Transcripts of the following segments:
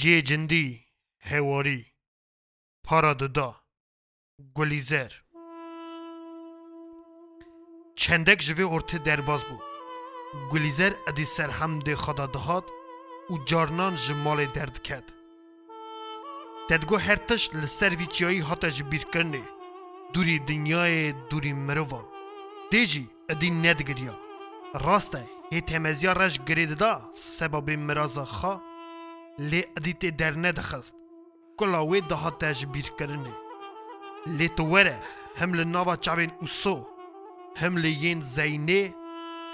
جی جندی هواری پارادودا گلیزر چندک جوی ارت درباز بود گلیزر ادی سرحمد خدا دهاد او جارنان جمال درد کد. تدگو هر تش لسر ویچیایی هاتا جبیر کرنه دوری دنیای دوری مروان دیجی ادی ندگریا راسته هی تمزیا رش گرید دا سبب مراز خواه lê edîtê dernedixist kula wê dihate jibîrkirinê lê tu were hem li nava çavên ûso hem li yên zeynê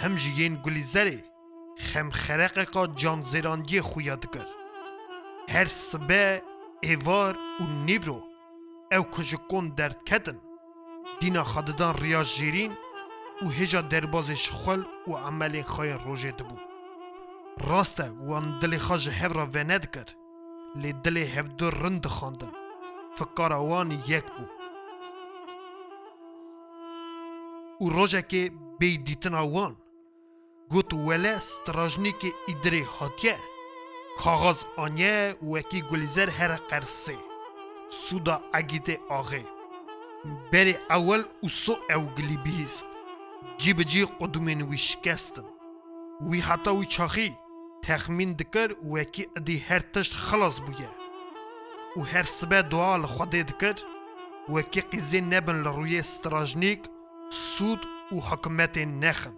hem ji yên gulîzerê xemxereqeqa canzerandiyê xuya dikir her sibe êvar û nîvro ew ku ji kon derdketin dîna xedidan riya jêrîn û hêja derbazê şixwel û emelên xayên rojê dibû راست وان دلی خاج هف را وند کرد لی دلی هف دو رند خاندن فکار وان یک بو او روشه که بی دیتن وان گوت وله ستراجنی که ایدری حاتیه کاغاز آنیه وکی گلیزر هر قرسه سودا اگیت آغه بری اول او سو او گلی بیست جی قدم قدومین وی شکستن وی حتا وی چاخی تخمین دکر وکی ادی هر تشت خلاص بویه و هر سبه دعا لخوده دکر وکی قیزه نبن لروی استراجنیک سود و حکمت نخن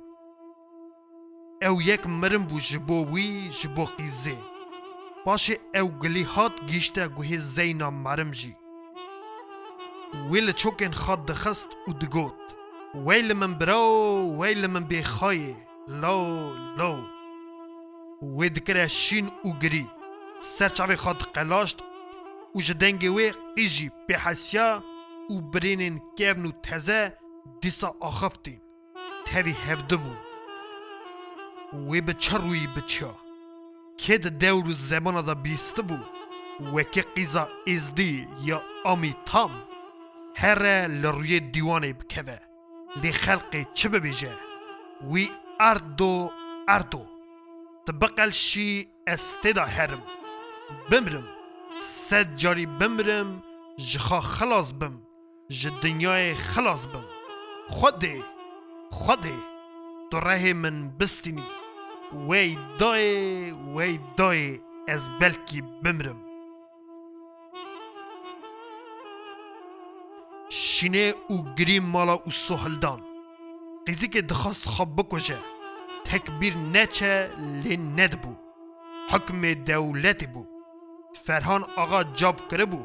او یک مرم بو جبو وی جبو قیزه باشه او گلی هات گیشته گوه زینا مرم جی ویل چوکن خاد دخست و دگوت ویل من براو ویل من بخایه لو لو وی دکره شین و گری سر چاوی خود قلاشت و جدنگ وی قیجی به حسیا و برینین کیون و تزه دیسا آخفتین تاوی هفده بون وی به چه روی بچه که ده دور زمان دا بیسته بو و که قیزا ازدی یا آمی تام هر لروی دیوانه بکوه لی خلقی چه ببیجه وی اردو اردو تبقل شي استدا حرم بمرم صد جاری بمرم جخا خلاص بم ج دنیای خلاص بم خودی خودی تو ره من بستینی وی دای وی دای از بلکی بمرم شینه او گریم مالا او سهلدان قیزی که دخواست خواب بکشه تکبیر نچه لند بو حکم دولت بو فرهان آقا جاب کرده بو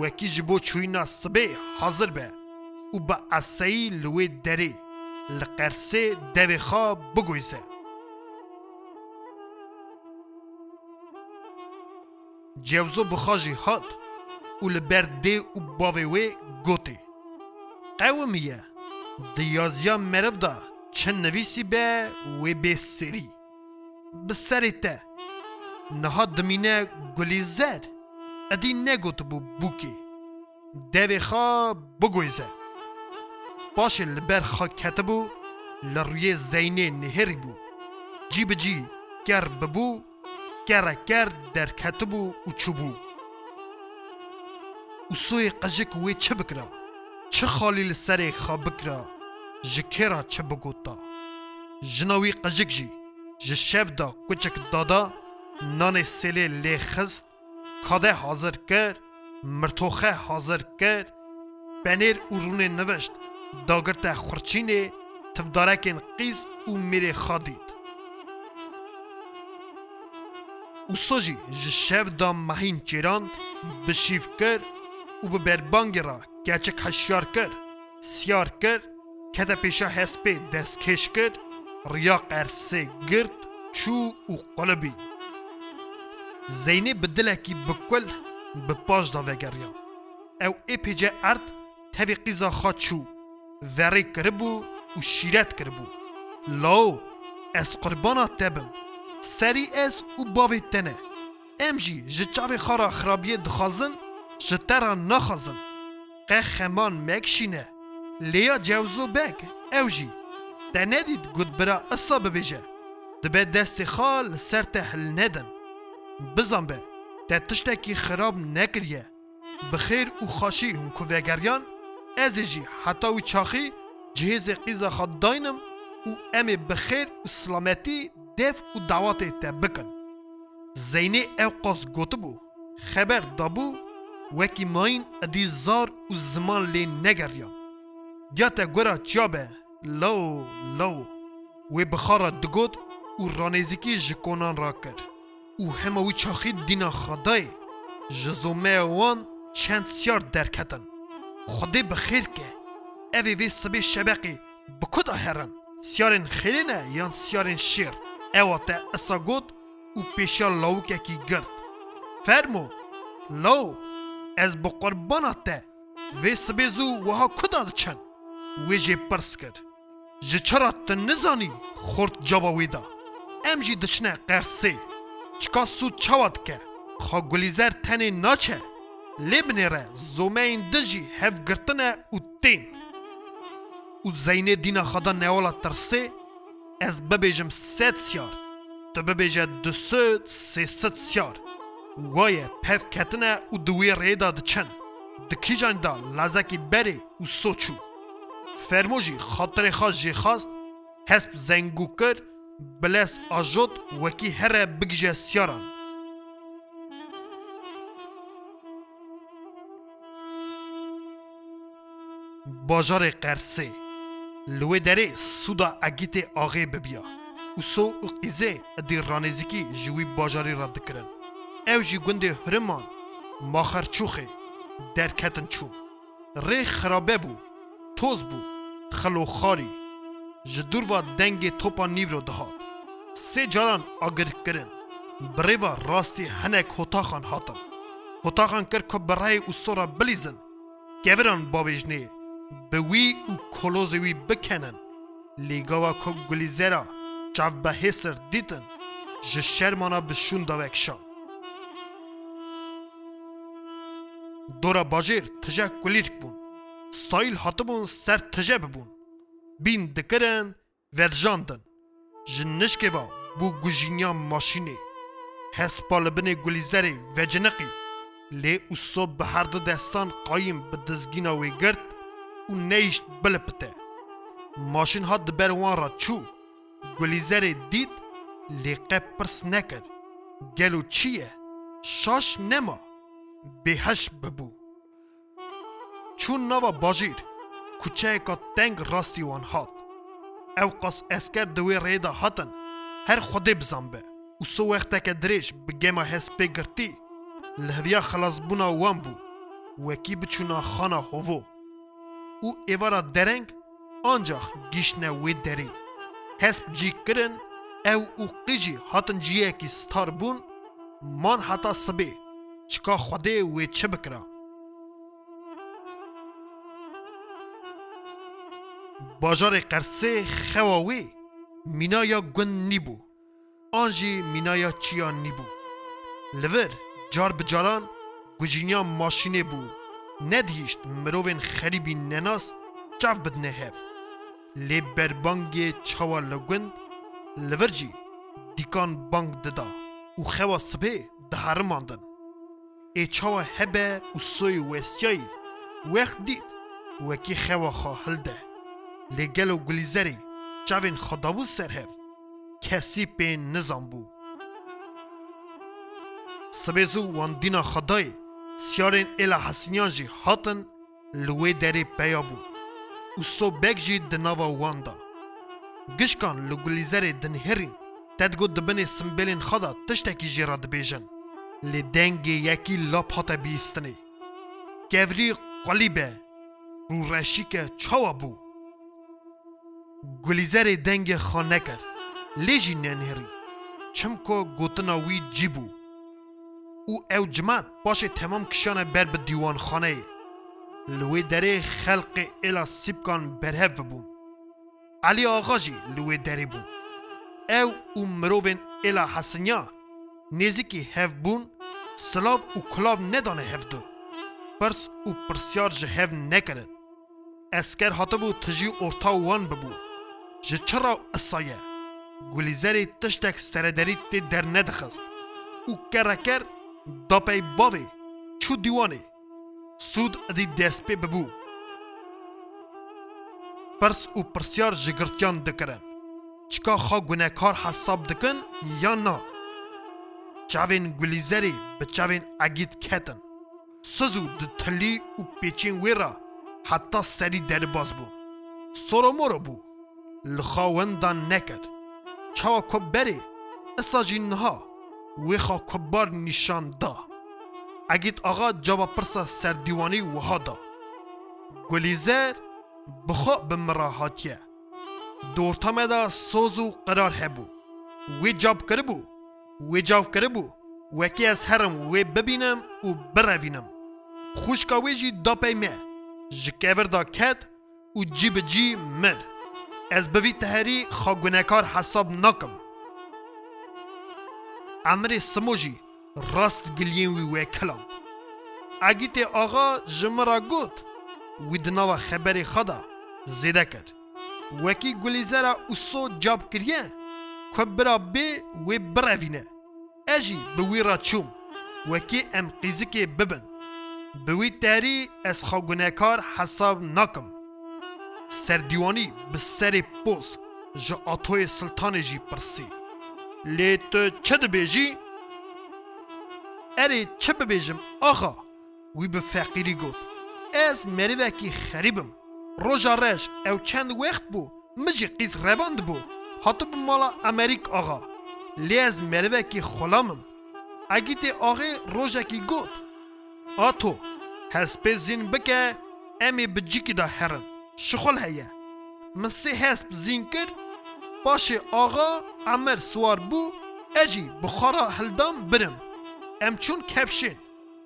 وکی جبو چوینا صبح حاضر به و با عصایی لوی دری لقرسه دوی خواب بگویزه جوزو بخاجی هات و لبرده و باوی وی گوتی قومیه دیازیا مرف ده چن نویسی به و به سری بسری ته نها دمینه گلی زر ادی نگوت بو بوکی دوی خوا بگویزه باش لبر خوا کتبو لروی زینه نهری بو جی بجی گر ببو گر گر در کتبو و چوبو و سوی قجک وی چه بکرا چه خالی لسر خوا بکرا جکرا چه بگوتا جناوی قجک جی جشب دا کچک دادا نان سلی لی خست کاده حاضر کر مرتوخه حاضر کر بنیر ارون نوشت داگرت خورچینه تفدارکن قیز او میره خادید او ساجی جشب دا مهین چیران بشیف کر او به را گچک هشیار کر سیار کر Ketepeşe hespê destkeş kir, riya qersê girt çû û qilibî. Zeynê bi dilekî bikul bi paş da vegeriya. Ew êpêce erd tevê qîza xwe çû, verê kiribû û şîret kiribû. Lao, ez qurbana te bim. Serî ez û bavê te ne. Em jî ji çavê xwe ra xirabiyê dixwazin, ji te ra naxwazin. Qe xeman mekşîne. لیا جوزو بک او جی ته ندید گود برا اصا ببیجه دبه دست خال سر ته حل ندن بزن به ته تشتکی خراب نکریه بخیر و خاشی هم که وگریان از جی حتی و چاخی جهیز قیزا خود داینم و ام بخیر و سلامتی دف و دعوات ته بکن زینه او قاس گوتو بو خبر دابو وکی ماین ادی زار و زمان لی نگریان دیاته گورا چابه لو لو و بخارا دگوت و رانیزیکی جکونان را کرد و همه و چاخی دینا خدای جزومه وان چند سیار درکتن خدای بخیر که اوی وی سبی شبقی بکدا هرن سیارین خیرینه یان سیارین شیر اوه تا اسا گوت و پیشا لوکه کی گرد فرمو لو از بقربانات وی سبیزو وها کدا چند وی جی پرس کرد ji çara te nizanî xort cava wê da em jî diçine qersê çika sûd çawa dike xa gulîzer tenê naçe lêbinê re zomeyên din jî hevgirtine û tên û zeynê dîna xeda newala tirsê ez bibêjim sed syar tu bibêje du sed sê sed syar waye pev ketine û di wê rêda diçen di kîjan da lazekî berê û soçû فرموجی خاطر خاص جی خواست حسب زنگو کر بلس آجود وکی هر بگجه سیاران باجار قرسه لوی دره سودا اگیت آغی ببیا و سو اقیزه دی رانزیکی جوی باجاری رابد کرن او جی گنده هرمان ماخر چوخه درکتن چو ری خرابه بو توز بو خلوخاری جدور و دنگ توپا نیو رو دهاد سه جاران آگر کرن و راستی هنک هتاخان هاتن هتاخان کر که برای اصورا بلیزن گوران باویجنه به وی او کلوز وی بکنن و که را جو به حسر دیدن جشرمانا بشون داوکشان دورا باجیر تجه گلیرک بود سایل هاتبون سر تجه ببون بین دکرن ودجاندن، جنشکی و بو گجینیا ماشینه هسپال بن گلیزر و جنقی لی اوسو به هر دو دستان قایم به دزگینا وی گرد و نیشت بلپته ماشین ها دبروان را چو گلیزر دید لیقه پرس نکر. گلو چیه شاش نما بهش ببو چون ناوا باجیر کوچه کا تنگ راستی وان هات او قاس اسکر دوی ریدا هاتن هر خودی بزن به و سو وقتا که دریش بگیما هس پی گرتی لحویا خلاص بونا وان بو وکی بچونا خانا هوو او ایوارا درنگ آنجا گیشنه وی دری هسب جی کرن او او قیجی هاتن جیه کی ستار بون من حتا سبی چکا خوده وی چه بکره باژار قرسه خواوی مینایا گند نیبو آنجی مینایا چیان نیبو لور جار بجاران گجینیا ماشینه بو ندهیشت مروین خریبی نناس چاف بدنه هف لی بربانگ چاوا لگند لور جی دیکان بانگ ددا و خوا سبه دهار ماندن ای چاوا هبه و سوی وستیایی وقت دید وکی خوا خواهل ده لی گلو گلیزری چاوین خدابو سرهف کسی پی نزام بو سبیزو وان دینا خدای سیارین ایلا حسینیان جی هاتن لوی دری پیا بو و سو بک جی دناوا وان دا گشکان لگلیزری دن هرین تدگو دبنی سمبلین خدا تشتکی جی را دبیجن لی دنگ یکی لاب هاتا بیستنی گوری قلیبه رو رشی که چاوا بو گلیزر دنگ خانه کرد لیجی ننهری چم که گوتنا وی جی بو او او جمعت تمام کشان بر به دیوان خانه لوی دره خلق الا سیبکان برهب بون علی آقا جی لوی دره بون او او مروین الا حسنیا نزیکی هف بون سلاو او کلاو ندانه هف دو پرس او پرسیار جه هف نکرن اسکر حتی بو تجی ارتا وان ببو ji çira qisayê gulîzerê tiştek serederî tê dernedixist û kereker dapey bavê çû dîwanê sûd edî destpê bibû pirs û pirsyar ji girtiyan dikirin çika xa gunekar hesab dikin ya na çavên gulîzerê bi çavên egît ketin sizû di tilî û pêçên wê re heta serî derbas bûn soromoro bû li xawendan nekir. Çawa kubberê esa jî niha wê xa kubbar nîşan da. Egît axa cava pirsa serdîwanî wiha da. Gulîzer bixwe bi mira hatiye. Dortame da soz û qirar hebû. Wê cab kiribû, wê cav kiribû, wekî ez herim wê bibînim û birevînim. Xuşka wê jî dapey me, ji kevirda ket û cî bi cî mir. ez bivî teherî xwegûnekar hesab nakim. Emirê Simo jî rast giliyên wî wekilam. Egîtê axa ji min ra got wî di nava xeberê xwe da zêde kir. Wekî gulîzera ûso cab kiriye ku bira bê wê birevîne. Ez jî bi wî ra çûm wekî em qîzikê bibin. Bi wî terî ez xwegûnekar hesab nakim. سەردیوانی bi serê poz ji atoyê siltanê jî pirsî lê tu çi dibêjî erê çi bibêjim axa wî bi feqîrî got ez merivekî xerîbim roja reş ew çend wext bû min jî qîz revan dibû hatibim mala Amerîk axa lê ez merivekî xulamim egîtê axê rojekî got ato hespê zîn bike em ê bi cikî da herin شخل هەیە من سێ هەست زین کرد باشێ ئاغا ئەمەر سوار بوو ئەجی بخارا هەلدام برم ئەم چون کەپشێن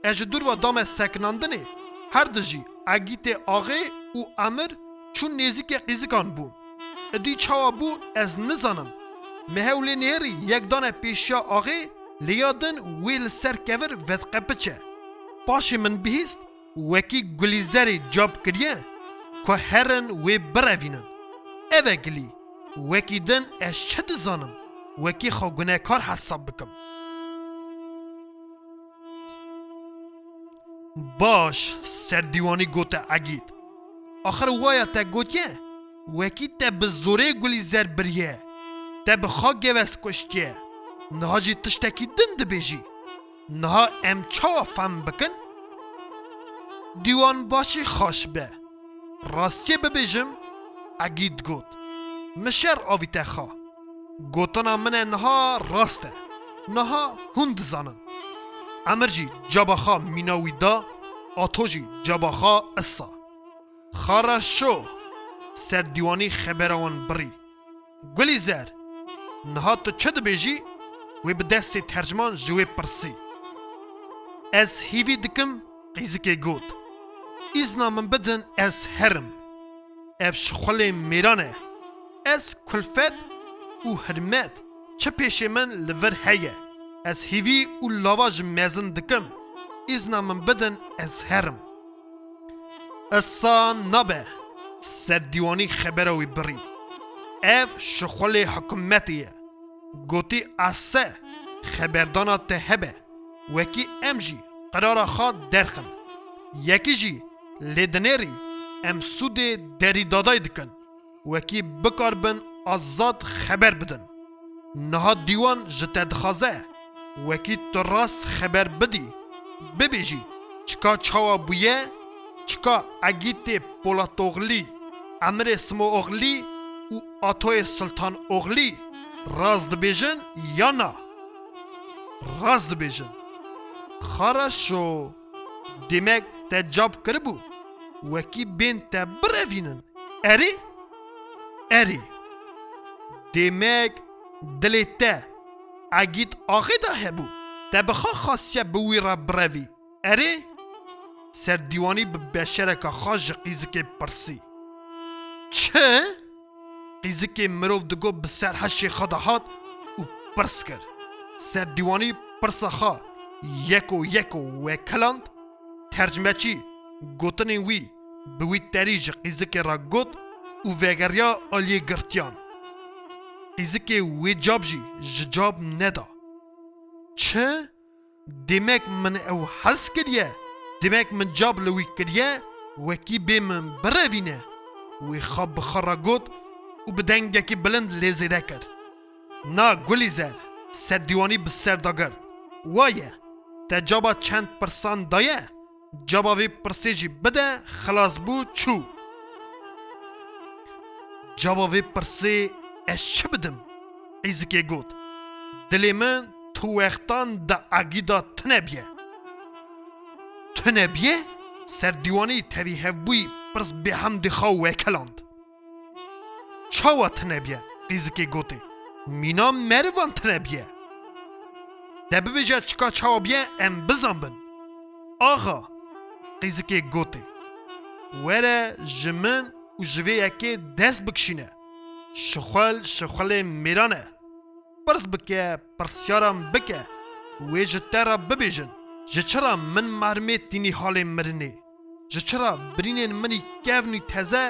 ئەژ دووروە دامە سەکناندنێ هەر دژی ئەگیتێ ئاغێ و ئەمر چون نێزیکە قیزیکان بوون ئەدی چاوا بوو ئەز نزانم مهەولێ نێری یەکدانە پێشیا ئاغێ لیادن وێ li ser kevir vedqe biçe. Paşê min bihîst wekî gulîzerê cap kiriye کە هەرن وی بڕەڤینن ئەوە گلی وەکی دن ئەش چ دزانم وەکی کار حساب بکم باش سردیوانی گوته ئەگیت آخر وایە تە گوتیە وەکی تە بە گلی گولی زەربریە تە بە خا گەوەس کوشتیە نهاجی تشتێکی دن دبیجی نها ئەم بکن دیوان باشی خۆش بە راستیه ببیجم اگید گوت مشر آویته خوا گوتنا من نها راسته نها هند زانن امرجی جباخا میناوی دا آتوجی جباخا اصا خارش شو سر دیوانی خبروان بری گلی زر نها تو چه بیجی و به دست ترجمان جوی پرسی از هیوی دکم قیزک گوت ایزنا من بدن از هرم اف شخل میرانه از کلفت و هرمت چه پیش من لور هیه از هیوی و لاواج مزن دکم ایزنا من بدن از هرم اصا نبه سردیوانی خبروی بری اف شخل حکومتیه گوتی اصه خبردانا تهبه وکی امجی قرار خوا درخم یکی جی لê dinerî em sûdê derîdadayê dikin wekî bikarbin azad xeber bidin. Niha dîwan ji te dixwaze e. wekî tu rast xeber bidî bibêjî çika çawa bûye çika egîtê polatoglî emirê smooglî û atoyê sultan oglî rast dibêjin ya na rast dibêjin xaraş şo demek te job kiribû wekî bên te birevînin erê erê demek dilê te egît axê da hebû te bi xwe xasiye bi wî re birevî erê serdîwanî bi beşereka xwe ji qîzikê pirsî çi qîzikê mirov digot bi ser heşê xwe de hat û pirs kir serdîwanî pirsa xwe yeko yeko wekiland ترجمەچی گوتنی وی بوی تەریژ قیزکێ ڕگوت و vêgeriya aliyê girtiyan. Qîzikê wê cab jî ji cab neda. Çi? Demek min ew hez kiriye, demek min cab li wî kiriye wekî bê min birevîne. Wê xa bixara got û bi dengekî bilind lêzêde kir. Na gulî zer, serdiwanî bi serdagirt. Waye, te caba çend pirsan daye? جوابی پرسیجی بده خلاص بو چو جوابی پرسی اش چه بدم ایزکی گوت دلی من تو وقتان دا اگیدا تنبیه تنبیه سر دیوانی تاوی هفبوی پرس به هم دخوا وکلاند چاوا تنبیه ایزکی گوتی مینا مروان تنبیه دبی بجا چکا چاوا بیه ام بزن بن آقا قیزکێ گوتی وەرە ji min û ji vê yekê dest bikişîne şixwel şixwelê mêran e pirs bike pirsyaran bike wê ji te re bibêjin ji çira min mermê tînî halê mirinê ji çira birînên minî kevnî teze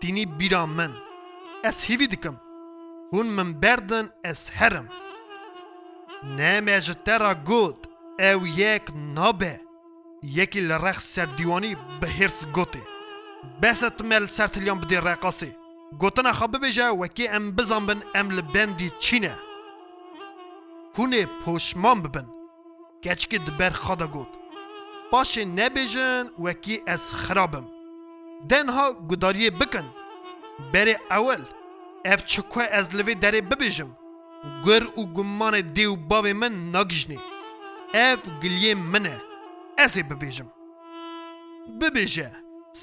tînî bîra min ez hêvî dikim hûn min berdin ez herim neme ji te ra got ew yek nabe یکی لرخ سردیوانی به گوت. گوته گوتێ مل تمەل سەرتلیان بدێ ڕێقاسی گوتنە خە ببێژە وەکی ئەم بزان بن ام لبندی بەندی چینە هوێ ببن کەچکی دبەر خدا گوت پاشێ نبیجن وکی از خرابم دنها گداریه بکن بره اول اف چکوه از لەوێ دره ببیجم گر او گمان دیو و من نەگژنێ اف گلیه منه ئەسێ ببێژم ببێژە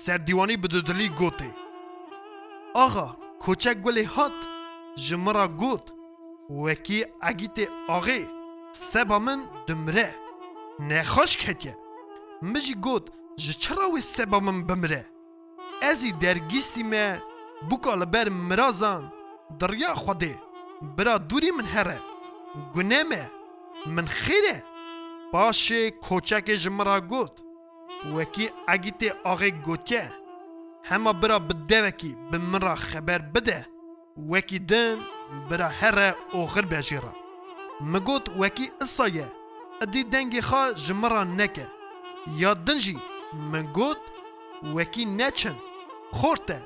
سەردیوانی بدودلی گوتێ ئاغا کۆچەک گوێ هات ji min re got wekî egîtê axê seba min dimire nexweş ketiye min jî got ji çira wê seba min bimire ez î dergîstî me bûka li ber mirazan diriya Xwedê bira dûrî min here gune me min xêr e Paşê koçekê ji min ra got. Wekî egîtê axê gotiye. Hema bira bi devekî bi min ra xeber bide. Wekî din bira here oxir bejê ra. Mi got wekî isa ye. Edî dengê xwe ji min ra neke. Ya din jî min got wekî neçin. Xor te.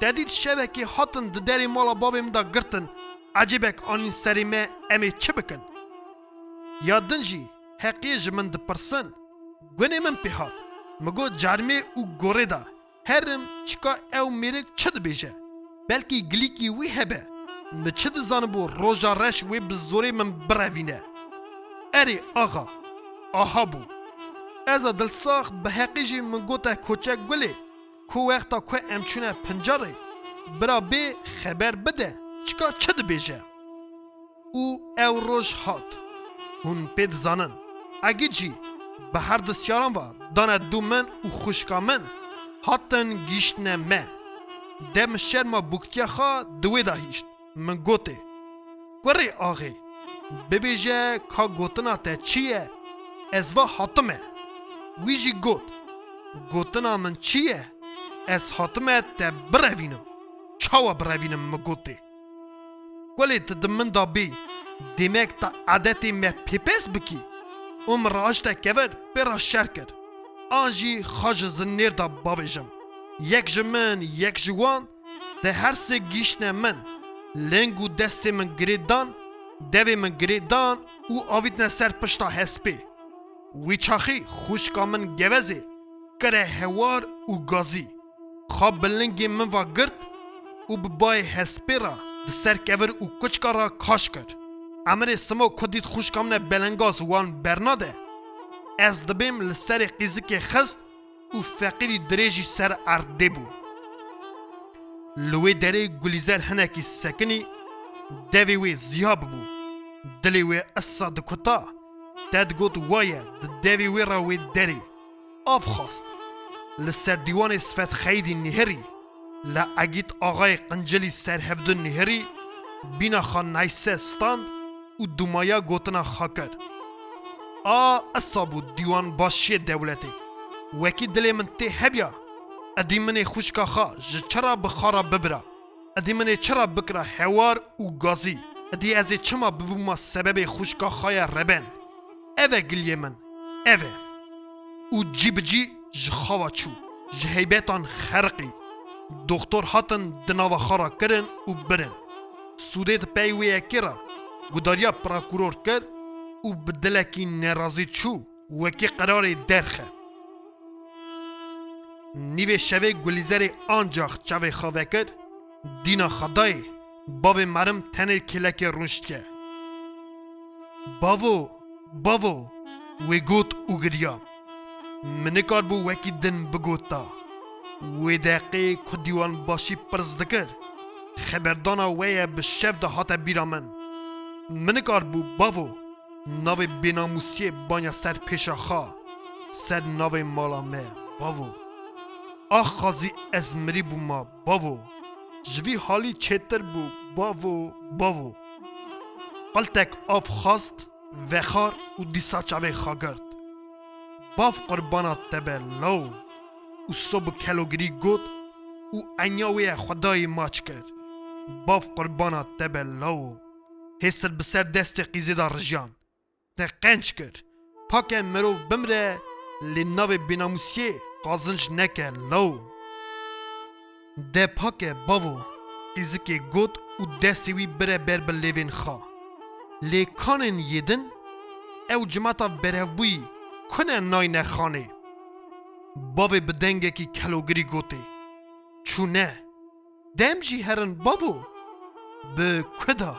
Tedît şevekî hatin di derê mala bavê min da girtin. Ecebek anî serê me em ê çi bikin? Ya din jî حقیج من د پرسن گونه من پیهات مگو جرمه او گوره دا هرم چکا او میرک چد بیشه بلکی گلیکی وی هبه مه چه دزانه بو روژا رش وی بزوری من بروینه اری آقا آها بو از دلساخ به حقیجی من گوته کوچه گلی کو وقتا که امچونه پنجاره برا بی خبر بده چکا چد بیشه او او روژ هات هون پید زانن اگه جی به هر دستیاران و دانه دو من و خوشکا من هاتن گیشتن من دم شرما بوکتیا خوا دوی دا هیشت من گوته گره آغی ببیجه که گوتنا تا چیه از و حاتمه ویجی گوت گوتنا من چیه از حاتمه تا بروینم چاوا بروینم من گوته گولی تا دمن دا بی دیمک تا عادتی من پیپس بکی û min rajte kever pêra şer kir. An jî xwe ji zinnêr da bavêjim. Yek ji min, yek ji wan, de her sê gîşne min. Leng û destê min girê dan, devê min girê dan û avîtne ser pişta hespê. Wî çaxî xuşka min gevezê, kire hewar û gazî. Xwe bilingê min va girt û bi bayê hespê ra di ser kevir û kuçka ra kaş kir. امر سمو کدید خوشکام نه بلنگاز وان برناده از دبیم لسر قیزک خست او فقیری دریجی سر ارده بو لوی دره گلیزر هنکی سکنی دوی وی زیاب بو دلی وی اصا دکتا تد گوت وایه دوی وی را وی دری آف خواست لسر دیوان صفت خیدی نهری لأگیت آقای قنجلی سر هفدن نهری بینا خان نیسه ستاند û dumaya gotina xakar. A esabû dîwan başê dewletê. Wekî dilê min tê hebya. Edî minê xuşka xa ji çara bi xara bibira. Edî minê çira bikira hewar û gazî. Edî ez ê çima bibûma sebebê xuşka xaya reben. Ev e giliyê min. Ev e. û cî bi cî ji xawa çû. Ji heybetan xerqî. Doktor hatin di nava xara kirin û birin. Sûdê di pey wê yekê re گوداریا پراکورور کرد او به دلکی نرازی چو وکی قرار درخه نیوه شوه گلیزر آنجاخ چوه خواه کرد دینا خدای باب مرم تنر کلک رونشت که باو باو و گوت او اوگریا منکار بو وکی دن بگوتا و دقی که دیوان باشی پرزدکر خبردانا ویه به شف ده هات بیرامن کار بو باو ناو بناموسی بانیا سر خوا سر ناو می باو آخ خازی مری بو ما باو جوی حالی چتر بو باو باو قلتک آف خاست وخار و دیسا چاوی خاگرد باف قربانا تبه لو و صبح کلوگری گوت او انیاوی خدای ماچ کرد باف قربانا تبه لو هێستر بەسەر دەستێ قیزێدا ڕژیان تە قەنج کرد پاکە مرۆڤ بمرە لێ ناوێ بیناموسیێ قازنج نەکە لەو دە پاکە باو قیزکێ گوت و دەستی وی برە بەر بە لێوێن خا لێ کانێن یدن ئەو جماتا بەرەوبووی کونە ناینە خانێ باوێ بە دەنگێکی کەلوگری گوتێ چوونە دەمجی هەرن باو بە کودا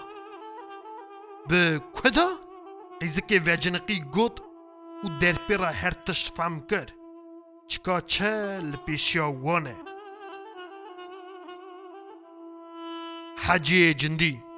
به کدا؟ که وجنقی گود او درپی را هر تشت فهم کرد چکا چه لپیشیا حجی جندی